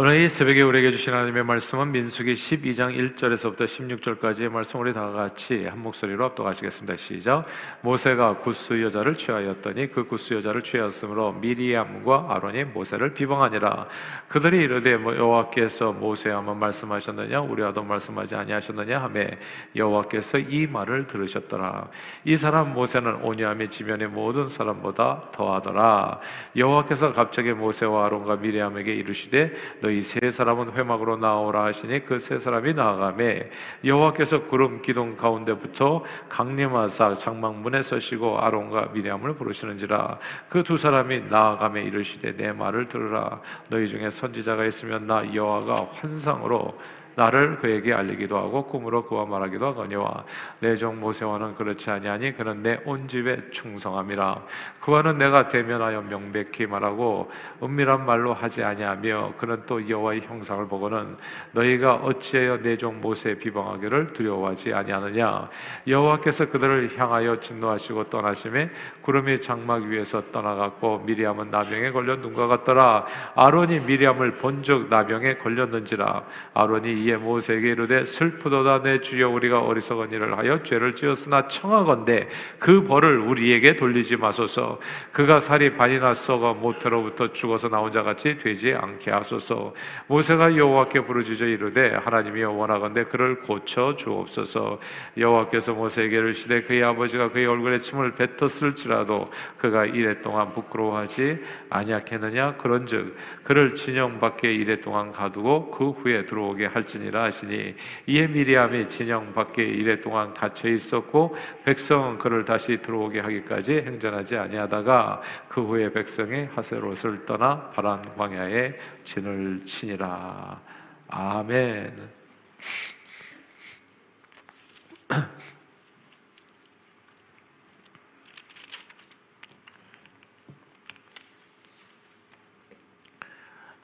오늘 이 새벽에 우리에게 주신 하나님의 말씀은 민수기 12장 1절에서부터 16절까지의 말씀 우리 다 같이 한 목소리로 합독하시겠습니다. 시작. 모세가 구스 여자를 취하였더니 그 구스 여자를 취하였으므로 미리암과 아론이 모세를 비방하니라. 그들이 이르되 뭐 여호와께서 모세와만 말씀하셨느냐 우리와도 말씀하지 아니하셨느냐 하매 여호와께서 이 말을 들으셨더라. 이 사람 모세는 온유함이 지면의 모든 사람보다 더하더라. 여호와께서 갑자기 모세와 아론과 미리암에게 이르시되 너희 세 사람은 회막으로 나오라 하시니 그 세 사람이 나아가매 여호와께서 구름 기둥 가운데부터 강림하사 장막문에 서시고 아론과 미리암을 부르시는지라 그 두 사람이 나아가매 이르시되 내 말을 들으라. 너희 중에 선지자가 있으면 나 여호와가 환상으로 나를 그에게 알리기도 하고 꿈으로 그와 말하기도 하거니와 내 종 모세와는 그렇지 아니하니 그는 내 온 집에 충성함이라. 그와는 내가 대면하여 명백히 말하고 은밀한 말로 하지 아니하며 그는 또 여호와의 형상을 보고는 너희가 어찌하여 내 종 모세 비방하기를 두려워하지 아니하느냐? 여호와께서 그들을 향하여 진노하시고 떠나심에 구름이 장막 위에서 떠나갔고 미리암은 나병에 걸려 눈과 같더라. 아론이 미리암을 본즉 나병에 걸렸는지라. 아론이 이에 모세에게 이르되 슬프도다 내 주여 우리가 어리석은 일을 하여 죄를 지었으나 청하건대 그 벌을 우리에게 돌리지 마소서. 그가 살이 반이나 썩어 모태로부터 죽어서 나온 자 같이 되지 않게 하소서. 모세가 여호와께 부르짖어 이르되 하나님이 원하건대 그를 고쳐 주옵소서. 여호와께서 모세에게 이르시되 그의 아버지가 그의 얼굴에 침을 뱉었을지라도 그가 이래 동안 부끄러워하지 아니하겠느냐? 그런즉 그를 진영 밖에 이래 동안 가두고 그 후에 들어오게 할지 것이니라 하시니 이에 미리암이 진영 밖에 이래 동안 갇혀 있었고 백성은 그를 다시 들어오게 하기까지 행전하지 아니하다가 그 후에 백성이 하세롯을 떠나 바란 광야에 진을 치니라 아멘.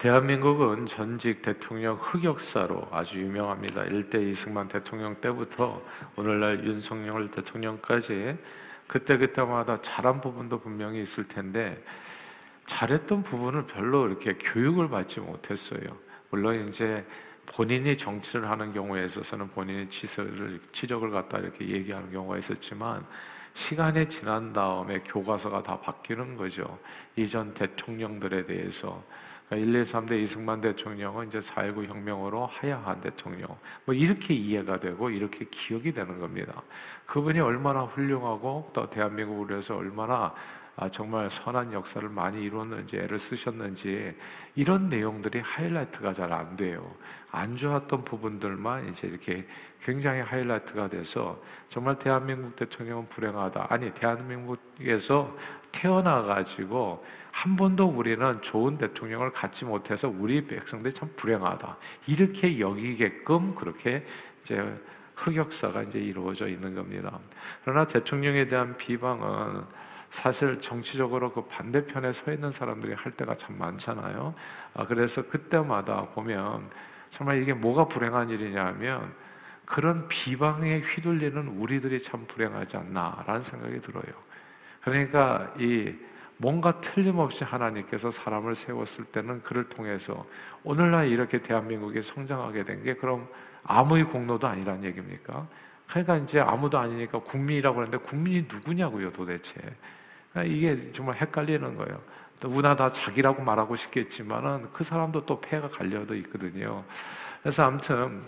대한민국은 전직 대통령 흑역사로 아주 유명합니다. 일대 이승만 대통령 때부터 오늘날 윤석열 대통령까지 그때그때마다 잘한 부분도 분명히 있을 텐데 잘했던 부분을 별로 이렇게 교육을 받지 못했어요. 물론 이제 본인이 정치를 하는 경우에 있어서는 본인이 치서를, 지적을 갖다 이렇게 얘기하는 경우가 있었지만 시간이 지난 다음에 교과서가 다 바뀌는 거죠. 이전 대통령들에 대해서. 1, 2, 3대 이승만 대통령은 이제 4.19 혁명으로 하야한 대통령. 뭐 이렇게 이해가 되고 이렇게 기억이 되는 겁니다. 그분이 얼마나 훌륭하고 또 대한민국을 위해서 얼마나 아, 정말 선한 역사를 많이 이루었는지 애를 쓰셨는지 이런 내용들이 하이라이트가 잘 안 돼요. 안 좋았던 부분들만 이제 이렇게 굉장히 하이라이트가 돼서 정말 대한민국 대통령은 불행하다. 아니 대한민국에서 태어나 가지고 한 번도 우리는 좋은 대통령을 갖지 못해서 우리 백성들이 참 불행하다. 이렇게 여기게끔 그렇게 이제 흑역사가 이제 이루어져 있는 겁니다. 그러나 대통령에 대한 비방은 사실 정치적으로 그 반대편에 서 있는 사람들이 할 때가 참 많잖아요. 아, 그래서 그때마다 보면 정말 이게 뭐가 불행한 일이냐 하면 그런 비방에 휘둘리는 우리들이 참 불행하지 않나라는 생각이 들어요. 그러니까 이 뭔가 틀림없이 하나님께서 사람을 세웠을 때는 그를 통해서 오늘날 이렇게 대한민국이 성장하게 된 게 그럼 아무의 공로도 아니란 얘기입니까? 그러니까 이제 아무도 아니니까 국민이라고 하는데 국민이 누구냐고요 도대체. 그러니까 이게 정말 헷갈리는 거예요. 누구나 다 자기라고 말하고 싶겠지만은 그 사람도 또 폐가 갈려도 있거든요. 그래서 아무튼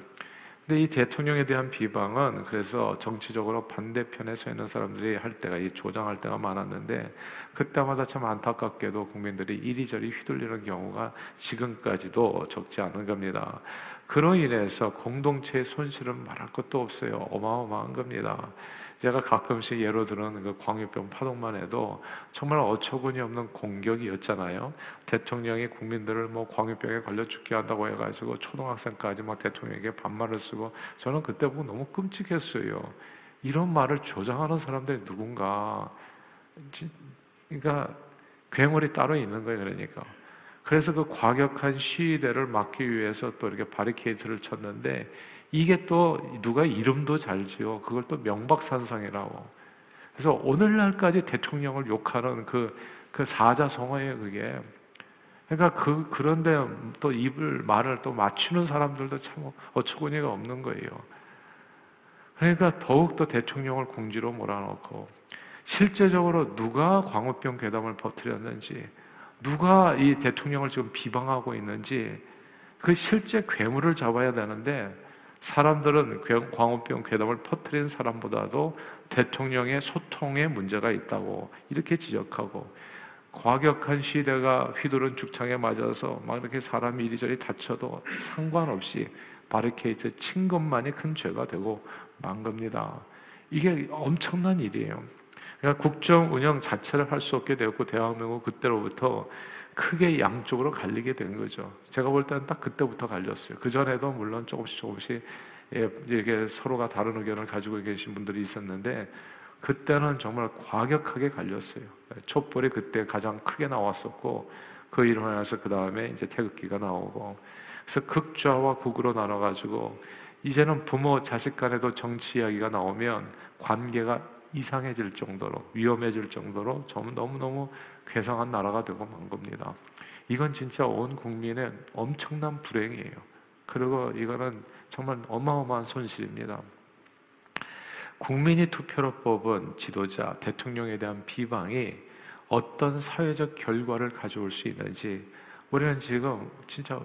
근데 이 대통령에 대한 비방은 그래서 정치적으로 반대편에 서 있는 사람들이 할 때가 이 조장할 때가 많았는데 그때마다 참 안타깝게도 국민들이 이리저리 휘둘리는 경우가 지금까지도 적지 않은 겁니다. 그로 인해서 공동체의 손실은 말할 것도 없어요. 어마어마한 겁니다. 제가 가끔씩 예로 드는 그 광우병 파동만 해도 정말 어처구니 없는 공격이었잖아요. 대통령이 국민들을 뭐 광우병에 걸려 죽게 한다고 해가지고 초등학생까지 막 대통령에게 반말을 쓰고 저는 그때 보고 너무 끔찍했어요. 이런 말을 조장하는 사람들이 누군가 그러니까 괴물이 따로 있는 거예요. 그러니까. 그래서 그 과격한 시위대를 막기 위해서 또 이렇게 바리케이트를 쳤는데 이게 또 누가 이름도 잘 지어 그걸 또 명박산성이라고. 그래서 오늘날까지 대통령을 욕하는 그, 그 사자성어예요, 그게. 그러니까 그 그런데 또 입을 말을 또 맞추는 사람들도 참 어처구니가 없는 거예요. 그러니까 더욱 더 대통령을 궁지로 몰아넣고 실제적으로 누가 광우병 괴담을 퍼뜨렸는지 누가 이 대통령을 지금 비방하고 있는지 그 실제 괴물을 잡아야 되는데 사람들은 광우병 괴담을 퍼뜨린 사람보다도 대통령의 소통에 문제가 있다고 이렇게 지적하고 과격한 시대가 휘두른 죽창에 맞아서 막 이렇게 사람이 이리저리 다쳐도 상관없이 바리케이트 친 것만이 큰 죄가 되고 만 겁니다. 이게 엄청난 일이에요. 그러니까 국정 운영 자체를 할 수 없게 되었고 대한민국 그때로부터 크게 양쪽으로 갈리게 된 거죠. 제가 볼 때는 딱 그때부터 갈렸어요. 그 전에도 물론 조금씩 조금씩 예, 이게 서로가 다른 의견을 가지고 계신 분들이 있었는데 그때는 정말 과격하게 갈렸어요. 촛불이 그때 가장 크게 나왔었고 그 인해서 그 다음에 이제 태극기가 나오고 그래서 극좌와 극으로 나눠 가지고 이제는 부모 자식 간에도 정치 이야기가 나오면 관계가 이상해질 정도로 위험해질 정도로 좀 너무너무 괴상한 나라가 되고 만 겁니다. 이건 진짜 온 국민의 엄청난 불행이에요. 그리고 이거는 정말 어마어마한 손실입니다. 국민이 투표로 뽑은 지도자, 대통령에 대한 비방이 어떤 사회적 결과를 가져올 수 있는지 우리는 지금 진짜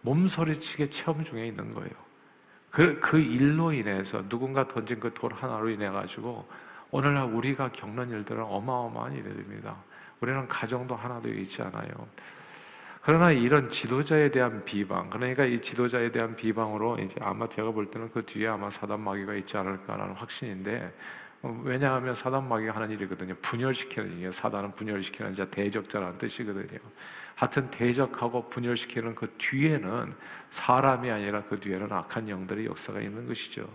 몸서리치게 체험 중에 있는 거예요. 그, 그 일로 인해서 누군가 던진 그 돌 하나로 인해 가지고 오늘날 우리가 겪는 일들은 어마어마한 일들입니다. 우리는 가정도 하나도 있지 않아요. 그러나 이런 지도자에 대한 비방, 그러니까 이 지도자에 대한 비방으로 이제 아마 제가 볼 때는 그 뒤에 아마 사단 마귀가 있지 않을까라는 확신인데 어, 왜냐하면 사단 마귀가 하는 일이거든요. 분열시키는 일이에요. 사단은 분열시키는 자 대적자라는 뜻이거든요. 하여튼 대적하고 분열시키는 그 뒤에는 사람이 아니라 그 뒤에는 악한 영들의 역사가 있는 것이죠.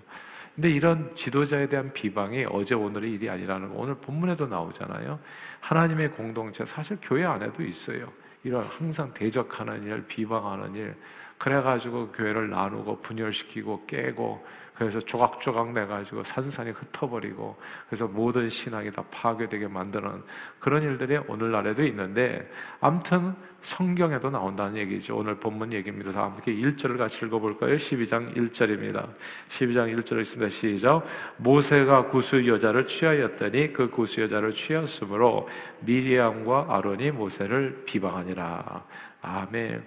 근데 이런 지도자에 대한 비방이 어제 오늘의 일이 아니라는 거 오늘 본문에도 나오잖아요. 하나님의 공동체 사실 교회 안에도 있어요. 이런 항상 대적하는 일, 비방하는 일, 그래가지고 교회를 나누고 분열시키고 깨고 그래서 조각조각 내가지고 산산이 흩어버리고 그래서 모든 신앙이 다 파괴되게 만드는 그런 일들이 오늘날에도 있는데 암튼 성경에도 나온다는 얘기죠. 오늘 본문 얘기입니다. 다 함께 1절을 같이 읽어볼까요? 12장 1절입니다. 12장 1절 있습니다. 시작. 모세가 구수 여자를 취하였더니 그 구수 여자를 취하였으므로 미리암과 아론이 모세를 비방하니라. 아멘.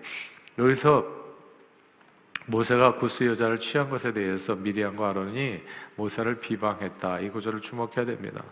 여기서 모세가 구스 여자를 취한 것에 대해서 미리암과 아론이 모세를 비방했다. 이 구절을 주목해야 됩니다.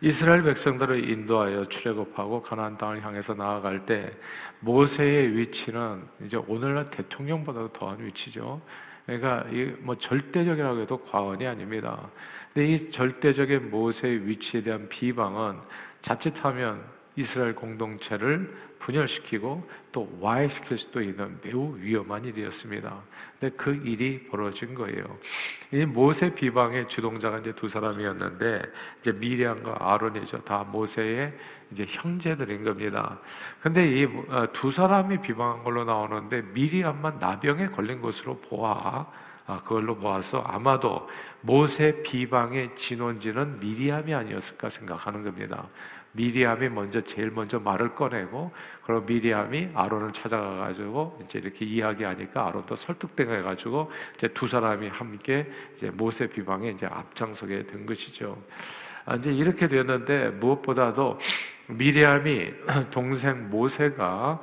이스라엘 백성들을 인도하여 출애굽하고 가나안 땅을 향해서 나아갈 때 모세의 위치는 이제 오늘날 대통령보다도 더한 위치죠. 그러니까 이 뭐 절대적이라고 해도 과언이 아닙니다. 근데 이 절대적인 모세의 위치에 대한 비방은 자칫하면 이스라엘 공동체를 분열시키고 또 와해시킬 수도 있는 매우 위험한 일이었습니다. 근데 그 일이 벌어진 거예요. 이 모세 비방의 주동자가 이제 두 사람이었는데 이제 미리암과 아론이죠. 다 모세의 이제 형제들인 겁니다. 근데 이두 어, 사람이 비방한 걸로 나오는데 미리암만 나병에 걸린 것으로 보아 아, 그걸로 보아서 아마도 모세 비방의 진원지는 미리암이 아니었을까 생각하는 겁니다. 미리암이 먼저 제일 먼저 말을 꺼내고 그리고 미리암이 아론을 찾아가 가지고 이제 이렇게 이야기하니까 아론도 설득돼 가지고 이제 두 사람이 함께 이제 모세 비방에 이제 앞장서게 된 것이죠. 아, 이제 이렇게 되었는데 무엇보다도 미리암이 동생 모세가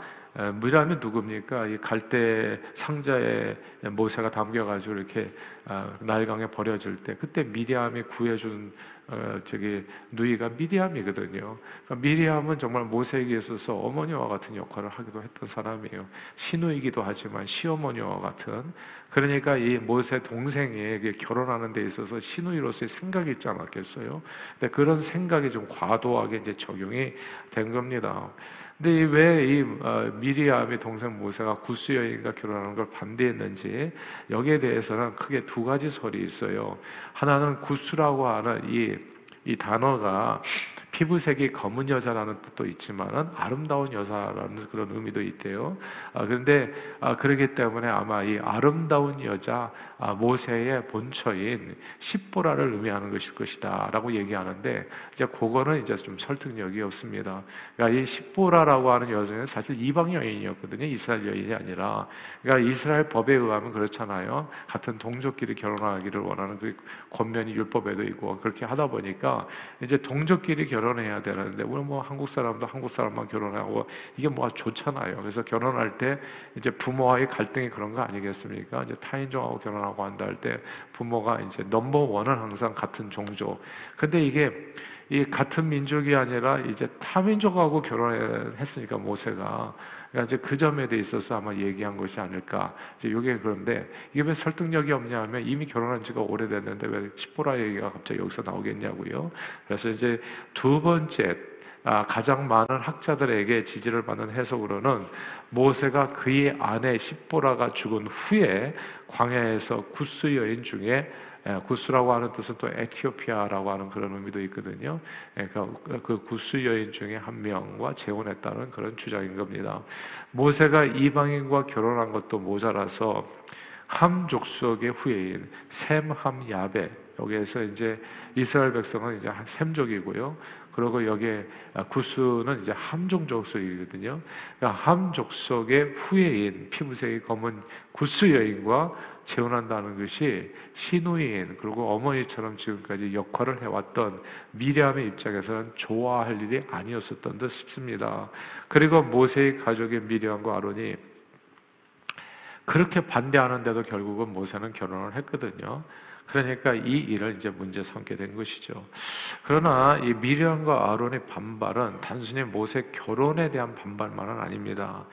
미리암이 누굽니까? 이 갈대 상자에 모세가 담겨가지고 이렇게 아, 나일강에 버려질 때 그때 미리암이 구해준 어, 저기 누이가 미리암이거든요. 그러니까 미리암은 정말 모세에게 있어서 어머니와 같은 역할을 하기도 했던 사람이에요. 신우이기도 하지만 시어머니와 같은. 그러니까 이 모세 동생에게 결혼하는 데 있어서 신우이로서의 생각이 있지 않았겠어요? 근데 그런 생각이 좀 과도하게 이제 적용이 된 겁니다. 근데 왜이 어, 미리암의 동생 모세가 구스 여인과 결혼하는 걸 반대했는지 여기에 대해서는 크게 두 가지 설이 있어요. 하나는 구스라고 하는 이 이 단어가 피부색이 검은 여자라는 뜻도 있지만은 아름다운 여자라는 그런 의미도 있대요. 아, 그런데 아, 그러기 때문에 아마 이 아름다운 여자 아, 모세의 본처인 십보라를 의미하는 것일 것이다라고 얘기하는데 이제 그거는 이제 좀 설득력이 없습니다. 그러니까 이 십보라라고 하는 여자는 사실 이방 여인이었거든요. 이스라엘 여인이 아니라 그러니까 이스라엘 법에 의하면 그렇잖아요. 같은 동족끼리 결혼하기를 원하는 그 권면이 율법에도 있고 그렇게 하다 보니까 이제 동족끼리 결혼해야 되는데 우리 뭐 한국 사람도 한국 사람만 결혼하고 이게 뭐가 좋잖아요. 그래서 결혼할 때 이제 부모와의 갈등이 그런 거 아니겠습니까? 이제 타인종하고 결혼하고 한다 할 때 부모가 이제 넘버 원은 항상 같은 종족. 근데 이게 이 같은 민족이 아니라 이제 타민족하고 결혼했으니까 모세가 그러니까 이제 그 점에 대해 있어서 아마 얘기한 것이 아닐까. 이제 이게 그런데 이게 왜 설득력이 없냐면 이미 결혼한 지가 오래됐는데 왜 시보라 얘기가 갑자기 여기서 나오겠냐고요. 그래서 이제 두 번째 아, 가장 많은 학자들에게 지지를 받는 해석으로는 모세가 그의 아내 십보라가 죽은 후에 광야에서 구스 여인 중에 예, 구스라고 하는 뜻은 또 에티오피아라고 하는 그런 의미도 있거든요. 그러니까 그 구스 여인 중에 한 명과 재혼했다는 그런 주장인 겁니다. 모세가 이방인과 결혼한 것도 모자라서 함 족속의 후예인 셈, 함, 야베 여기에서 이제 이스라엘 백성은 이제 셈족이고요. 그리고 여기에 구스는 이제 함종 족속이거든요. 그러니까 함 족속의 후예인 피부색이 검은 구스 여인과 재혼한다는 것이 시누인 그리고 어머니처럼 지금까지 역할을 해왔던 미리암의 입장에서는 좋아할 일이 아니었었던 듯 싶습니다. 그리고 모세의 가족의 미리암과 아론이 그렇게 반대하는데도 결국은 모세는 결혼을 했거든요. 그러니까 이 일을 이제 문제 삼게 된 것이죠. 그러나 이 미리암과 아론의 반발은 단순히 모세 결혼에 대한 반발만은 아닙니다.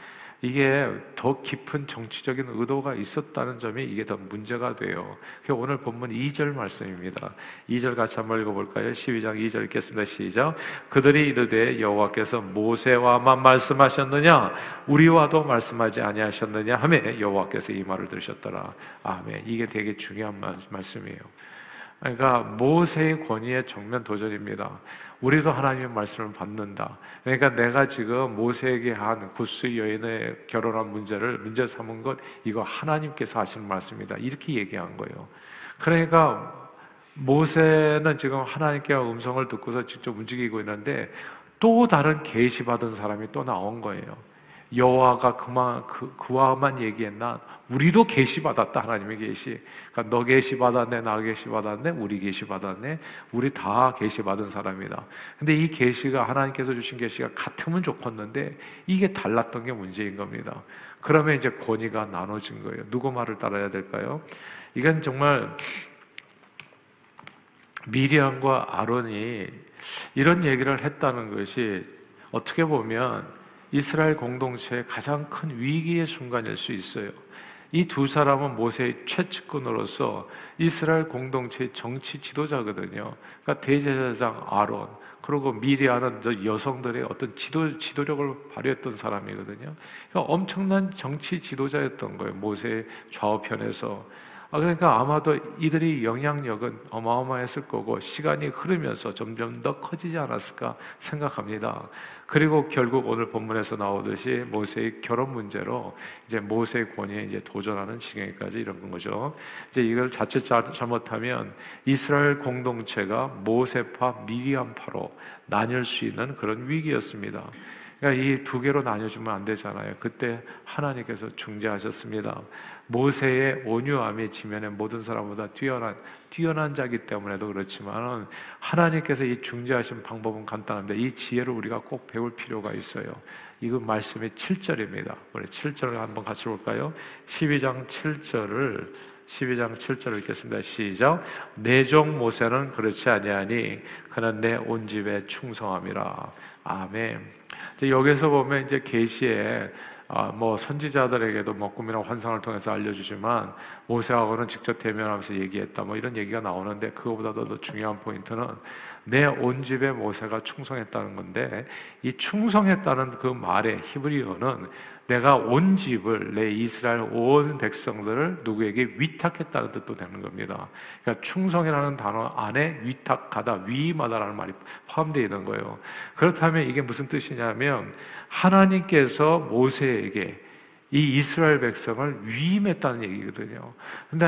이게 더 깊은 정치적인 의도가 있었다는 점이 이게 더 문제가 돼요. 오늘 본문 2절 말씀입니다. 2절 같이 한번 읽어볼까요? 12장 2절 읽겠습니다. 시작. 그들이 이르되 여호와께서 모세와만 말씀하셨느냐? 우리와도 말씀하지 아니하셨느냐? 하매 여호와께서 이 말을 들으셨더라. 아멘. 이게 되게 중요한 말씀이에요. 그러니까 모세의 권위의 정면 도전입니다. 우리도 하나님의 말씀을 받는다. 그러니까 내가 지금 모세에게 한 구스 여인의 결혼한 문제를 문제 삼은 것 이거 하나님께서 하시는 말씀이다. 이렇게 얘기한 거예요. 그러니까 모세는 지금 하나님께 음성을 듣고서 직접 움직이고 있는데 또 다른 계시 받은 사람이 또 나온 거예요. 여호와가 그만 그, 그와만 얘기했나 우리도 계시 받았다 하나님의 계시. 그러니까 너 계시 받았네, 나 계시 받았네, 우리 계시 받았네, 우리 다 계시 받은 사람이다. 근데 이 계시가 하나님께서 주신 계시가 같으면 좋겠는데 이게 달랐던 게 문제인 겁니다. 그러면 이제 권위가 나눠진 거예요. 누구 말을 따라야 될까요? 이건 정말 미리암과 아론이 이런 얘기를 했다는 것이 어떻게 보면 이스라엘 공동체의 가장 큰 위기의 순간일 수 있어요. 이 두 사람은 모세의 최측근으로서 이스라엘 공동체의 정치 지도자거든요. 그러니까 대제사장 아론, 그리고 미리아는 여성들의 어떤 지도, 지도력을 발휘했던 사람이거든요. 그러니까 엄청난 정치 지도자였던 거예요. 모세의 좌우편에서. 아, 그러니까 아마도 이들의 영향력은 어마어마했을 거고 시간이 흐르면서 점점 더 커지지 않았을까 생각합니다. 그리고 결국 오늘 본문에서 나오듯이 모세의 결혼 문제로 이제 모세의 권위에 이제 도전하는 지경까지 이런 거죠. 이제 이걸 자칫 잘못하면 이스라엘 공동체가 모세파 미리암파로 나뉠 수 있는 그런 위기였습니다. 그러니까 이 두 개로 나뉘어주면 안 되잖아요. 그때 하나님께서 중재하셨습니다. 모세의 온유함이 지면의 모든 사람보다 뛰어난 뛰어난 자기 때문에도 그렇지만 하나님께서 이 중재하신 방법은 간단한데 이 지혜를 우리가 꼭 배울 필요가 있어요. 이거 말씀의 7절입니다. 우리 7절을 한번 같이 볼까요? 12장 7절을 12장 7절을 읽겠습니다. 시작. 내종 모세는 그렇지 아니하니 그는 내 온 집에 충성함이라. 아멘. 여기서 보면 이제 계시에 아, 뭐 선지자들에게도 뭐 꿈이나 환상을 통해서 알려주지만 모세하고는 직접 대면하면서 얘기했다 뭐 이런 얘기가 나오는데 그거보다도 더 중요한 포인트는 내 온 집에 모세가 충성했다는 건데 이 충성했다는 그 말의 히브리어는 내가 온 집을 내 이스라엘 온 백성들을 누구에게 위탁했다는 뜻도 되는 겁니다. 그러니까 충성이라는 단어 안에 위탁하다, 위임하다라는 말이 포함되어 있는 거예요. 그렇다면 이게 무슨 뜻이냐면 하나님께서 모세에게 이 이스라엘 백성을 위임했다는 얘기거든요. 근데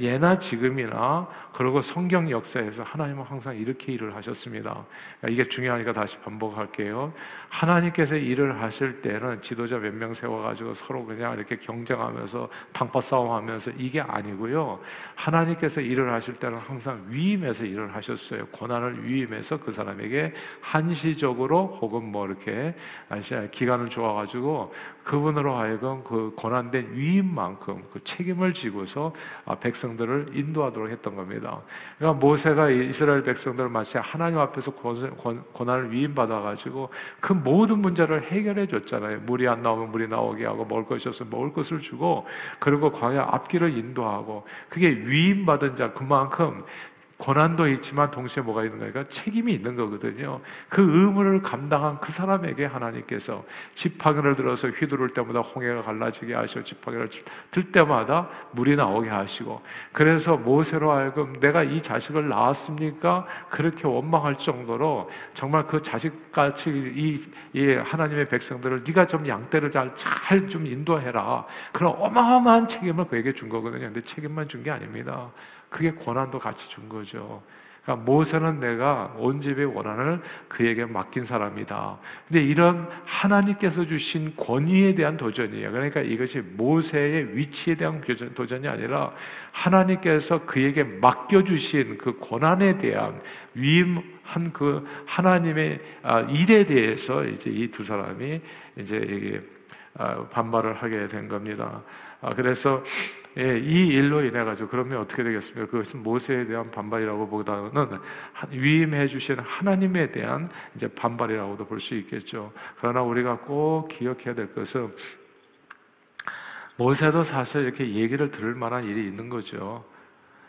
예, 나 지금이나 그리고 성경 역사에서 하나님은 항상 이렇게 일을 하셨습니다. 그러니까 이게 중요하니까 다시 반복할게요. 하나님께서 일을 하실 때는 지도자 몇 명 세워가지고 서로 그냥 이렇게 경쟁하면서 당파 싸움하면서 이게 아니고요. 하나님께서 일을 하실 때는 항상 위임해서 일을 하셨어요. 고난을 위임해서 그 사람에게 한시적으로 혹은 뭐 이렇게 기간을 주어가지고 그분으로 하여금 그 고난된 위임만큼 그 책임을 지고서 아, 백성들을 인도하도록 했던 겁니다. 그러니까 모세가 이스라엘 백성들을 마치 하나님 앞에서 고난을 위임받아 가지고 그 모든 문제를 해결해 줬잖아요. 물이 안 나오면 물이 나오게 하고 먹을 것이 없으면 먹을 것을 주고 그리고 광야 앞길을 인도하고 그게 위임받은 자 그만큼 고난도 있지만 동시에 뭐가 있는 거니까 책임이 있는 거거든요. 그 의무를 감당한 그 사람에게 하나님께서 지팡이를 들어서 휘두를 때마다 홍해가 갈라지게 하시고 지팡이를 들 때마다 물이 나오게 하시고 그래서 모세로 하여금 내가 이 자식을 낳았습니까? 그렇게 원망할 정도로 정말 그 자식같이 이, 이 하나님의 백성들을 네가 좀 양떼를 잘 잘 좀 인도해라. 그런 어마어마한 책임을 그에게 준 거거든요. 근데 책임만 준 게 아닙니다. 그게 고난도 같이 준 거죠. 그러니까 모세는 내가 온 집의 원한을 그에게 맡긴 사람이다. 근데 이런 하나님께서 주신 권위에 대한 도전이에요. 그러니까 이것이 모세의 위치에 대한 도전이 아니라 하나님께서 그에게 맡겨주신 그 권한에 대한 위임한 그 하나님의 아, 일에 대해서 이제 이 두 사람이 이제 아, 반발을 하게 된 겁니다. 아, 그래서 예, 이 일로 인해 가지고 그러면 어떻게 되겠습니까? 그것은 모세에 대한 반발이라고 보다는 위임해 주신 하나님에 대한 이제 반발이라고도 볼 수 있겠죠. 그러나 우리가 꼭 기억해야 될 것은 모세도 사실 이렇게 얘기를 들을 만한 일이 있는 거죠.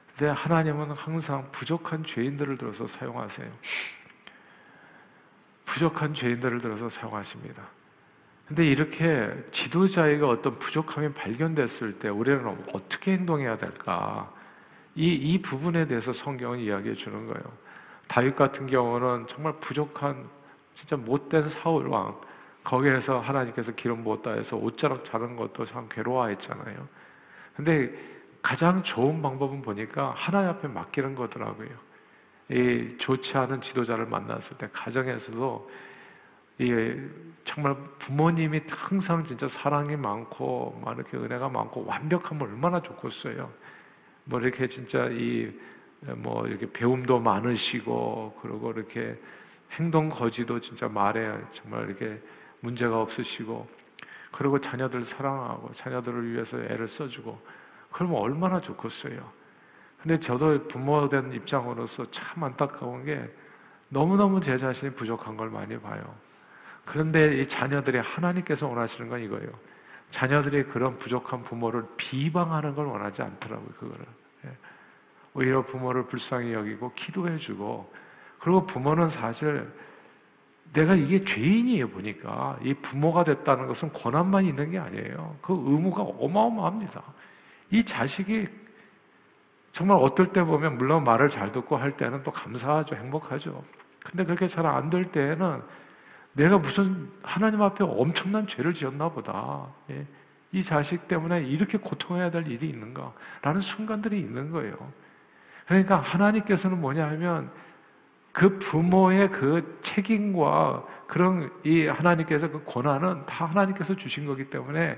근데 하나님은 항상 부족한 죄인들을 들어서 사용하세요. 부족한 죄인들을 들어서 사용하십니다. 근데 이렇게 지도자에게 어떤 부족함이 발견됐을 때 우리는 어떻게 행동해야 될까? 이, 이 부분에 대해서 성경은 이야기해 주는 거예요. 다윗 같은 경우는 정말 부족한 진짜 못된 사울 왕 거기에서 하나님께서 기름 부었다 해서 옷자락 자는 것도 참 괴로워했잖아요. 근데 가장 좋은 방법은 보니까 하나님 앞에 맡기는 거더라고요. 이 좋지 않은 지도자를 만났을 때 가정에서도 이 정말 부모님이 항상 진짜 사랑이 많고 막 이렇게 은혜가 많고 완벽하면 얼마나 좋겠어요. 뭐 이렇게 진짜 이 뭐 이렇게 배움도 많으시고 그리고 이렇게 행동 거지도 진짜 말에 정말 이렇게 문제가 없으시고 그리고 자녀들 사랑하고 자녀들을 위해서 애를 써주고 그러면 얼마나 좋겠어요. 근데 저도 부모 된 입장으로서 참 안타까운 게 너무너무 제 자신이 부족한 걸 많이 봐요. 그런데 이 자녀들이 하나님께서 원하시는 건 이거예요. 자녀들이 그런 부족한 부모를 비방하는 걸 원하지 않더라고요, 그거를. 예. 오히려 부모를 불쌍히 여기고 기도해주고, 그리고 부모는 사실 내가 이게 죄인이에요, 보니까. 이 부모가 됐다는 것은 권한만 있는 게 아니에요. 그 의무가 어마어마합니다. 이 자식이 정말 어떨 때 보면, 물론 말을 잘 듣고 할 때는 또 감사하죠, 행복하죠. 근데 그렇게 잘 안 될 때는 내가 무슨 하나님 앞에 엄청난 죄를 지었나 보다. 예. 이 자식 때문에 이렇게 고통해야 될 일이 있는가? 라는 순간들이 있는 거예요. 그러니까 하나님께서는 뭐냐 하면 그 부모의 그 책임과 그런 이 하나님께서 그 권한은 다 하나님께서 주신 거기 때문에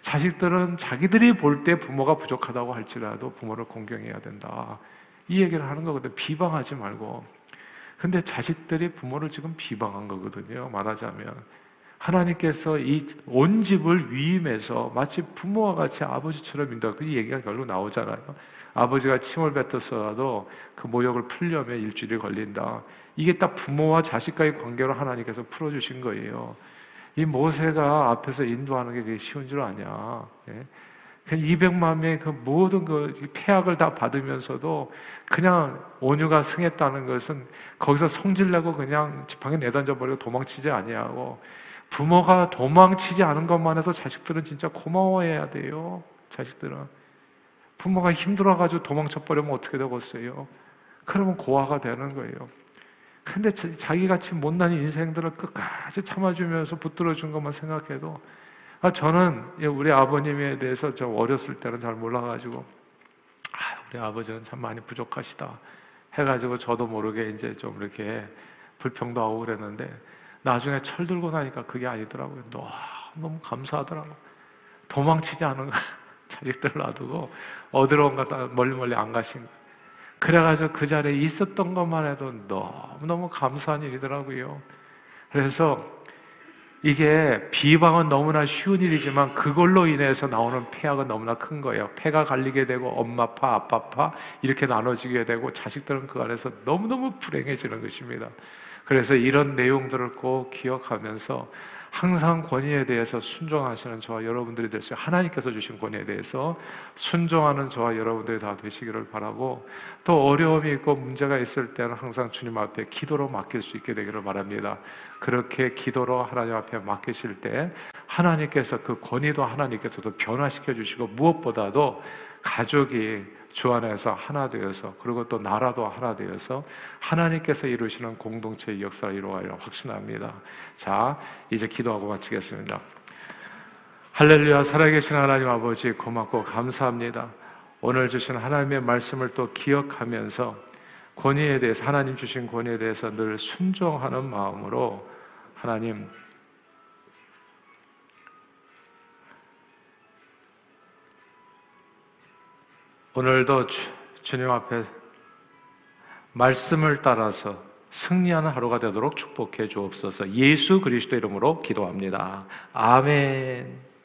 자식들은 자기들이 볼 때 부모가 부족하다고 할지라도 부모를 공경해야 된다. 이 얘기를 하는 거거든. 비방하지 말고. 근데 자식들이 부모를 지금 비방한 거거든요. 말하자면. 하나님께서 이 온 집을 위임해서 마치 부모와 같이 아버지처럼 인다. 그 얘기가 결국 나오잖아요. 아버지가 침을 뱉었어도 그 모욕을 풀려면 일주일이 걸린다. 이게 딱 부모와 자식과의 관계로 하나님께서 풀어주신 거예요. 이 모세가 앞에서 인도하는 게 그게 쉬운 줄 아냐. 예? 200만 명의 그 모든 그 폐악을 다 받으면서도 그냥 온유가 승했다는 것은 거기서 성질내고 그냥 지팡이 내던져 버리고 도망치지 아니하고 부모가 도망치지 않은 것만 해도 자식들은 진짜 고마워해야 돼요. 자식들은 부모가 힘들어가지고 도망쳐 버리면 어떻게 되겠어요? 그러면 고아가 되는 거예요. 근데 자기같이 못난 인생들을 끝까지 참아주면서 붙들어준 것만 생각해도 아, 저는 우리 아버님에 대해서 좀 어렸을 때는 잘 몰라가지고 아, 우리 아버지는 참 많이 부족하시다 해가지고 저도 모르게 이제 좀 이렇게 불평도 하고 그랬는데 나중에 철 들고 나니까 그게 아니더라고요. 너무, 감사하더라고. 도망치지 않은 자식들 놔두고 어디로 온가 멀리 멀리 안 가신 거. 그래가지고 그 자리에 있었던 것만 해도 너무너무 감사한 일이더라고요. 그래서 이게 비방은 너무나 쉬운 일이지만 그걸로 인해서 나오는 폐악은 너무나 큰 거예요. 폐가 갈리게 되고 엄마 파, 아빠 파 이렇게 나눠지게 되고 자식들은 그 안에서 너무너무 불행해지는 것입니다. 그래서 이런 내용들을 꼭 기억하면서 항상 권위에 대해서 순종하시는 저와 여러분들이 될수 하나님께서 주신 권위에 대해서 순종하는 저와 여러분들이 다 되시기를 바라고 또 어려움이 있고 문제가 있을 때는 항상 주님 앞에 기도로 맡길 수 있게 되기를 바랍니다. 그렇게 기도로 하나님 앞에 맡기실 때 하나님께서 그 권위도 하나님께서도 변화시켜 주시고 무엇보다도 가족이 주 안에서 하나 되어서 그리고 또 나라도 하나 되어서 하나님께서 이루시는 공동체의 역사를 이루어가리라 확신합니다. 자, 이제 기도하고 마치겠습니다. 할렐루야 살아계신 하나님 아버지 고맙고 감사합니다. 오늘 주신 하나님의 말씀을 또 기억하면서 권위에 대해서 하나님 주신 권위에 대해서 늘 순종하는 마음으로 하나님 오늘도 주, 주님 앞에 말씀을 따라서 승리하는 하루가 되도록 축복해 주옵소서. 예수 그리스도 이름으로 기도합니다. 아멘.